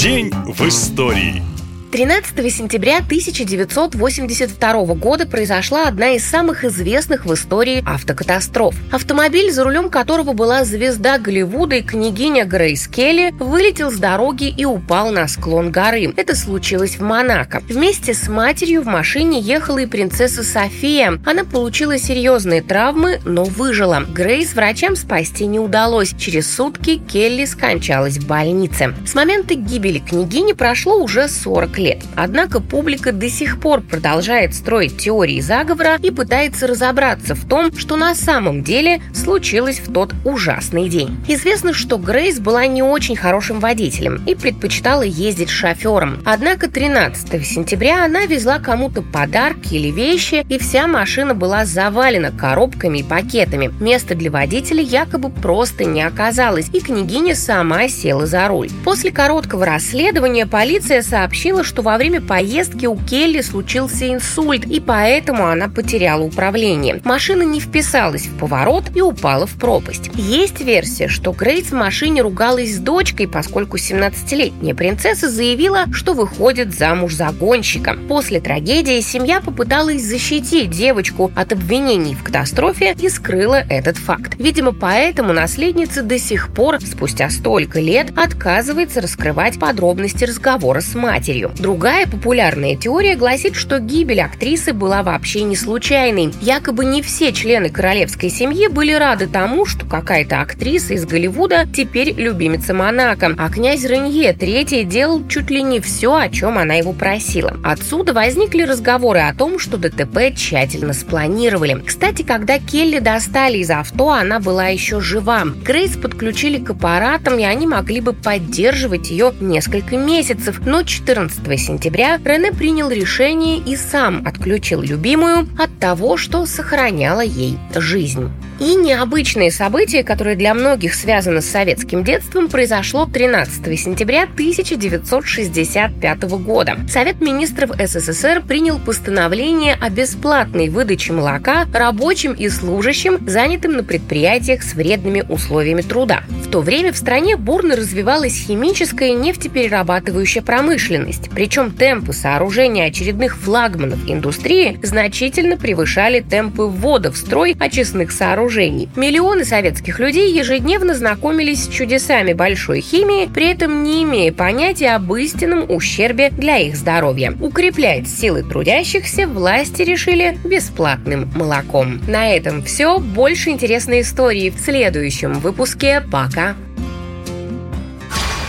День в истории. 13 сентября 1982 года произошла одна из самых известных в истории автокатастроф. Автомобиль, за рулем которого была звезда Голливуда и княгиня Грейс Келли, вылетел с дороги и упал на склон горы. Это случилось в Монако. Вместе с матерью в машине ехала и принцесса София. Она получила серьезные травмы, но выжила. Грейс врачам спасти не удалось. Через сутки Келли скончалась в больнице. С момента гибели княгини прошло уже 40 лет. Однако публика до сих пор продолжает строить теории заговора и пытается разобраться в том, что на самом деле случилось в тот ужасный день. Известно, что Грейс была не очень хорошим водителем и предпочитала ездить шофером. Однако 13 сентября она везла кому-то подарки или вещи, и вся машина была завалена коробками и пакетами. Места для водителя якобы просто не оказалось, и княгиня сама села за руль. После короткого расследования полиция сообщила, что во время поездки у Келли случился инсульт, и поэтому она потеряла управление. Машина не вписалась в поворот и упала в пропасть. Есть версия, что Грейс в машине ругалась с дочкой, поскольку 17-летняя принцесса заявила, что выходит замуж за гонщика. После трагедии семья попыталась защитить девочку от обвинений в катастрофе и скрыла этот факт. Видимо, поэтому наследница до сих пор, спустя столько лет, отказывается раскрывать подробности разговора с матерью. Другая популярная теория гласит, что гибель актрисы была вообще не случайной. Якобы не все члены королевской семьи были рады тому, что какая-то актриса из Голливуда теперь любимица Монако, а князь Ренье III делал чуть ли не все, о чем она его просила. Отсюда возникли разговоры о том, что ДТП тщательно спланировали. Кстати, когда Келли достали из авто, она была еще жива. Грейс подключили к аппаратам, и они могли бы поддерживать ее несколько месяцев, но 14 сентября Рене принял решение и сам отключил любимую от того, что сохраняло ей жизнь. И необычное событие, которое для многих связано с советским детством, произошло 13 сентября 1965 года. Совет министров СССР принял постановление о бесплатной выдаче молока рабочим и служащим, занятым на предприятиях с вредными условиями труда. В то время в стране бурно развивалась химическая и нефтеперерабатывающая промышленность. Причем темпы сооружения очередных флагманов индустрии значительно превышали темпы ввода в строй очистных сооружений. Миллионы советских людей ежедневно знакомились с чудесами большой химии, при этом не имея понятия об истинном ущербе для их здоровья. Укреплять силы трудящихся власти решили бесплатным молоком. На этом все. Больше интересной истории в следующем выпуске. Пока!